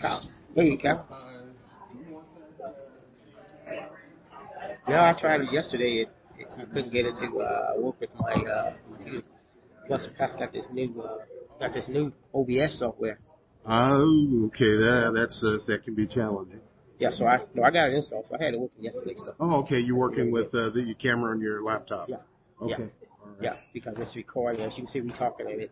Cow. There Yeah, I tried it yesterday. It, it, I couldn't get it to uh, work with my uh, computer. Plus, I got this new uh, got this new OBS software. Oh, okay. That that's uh, that can be challenging. Yeah, so I no, I got it installed, so I had it working yesterday. So Oh, okay. You're working with uh, the camera on your laptop. Yeah. Okay. Yeah. yeah, because it's recording. As you can see, we talking and it's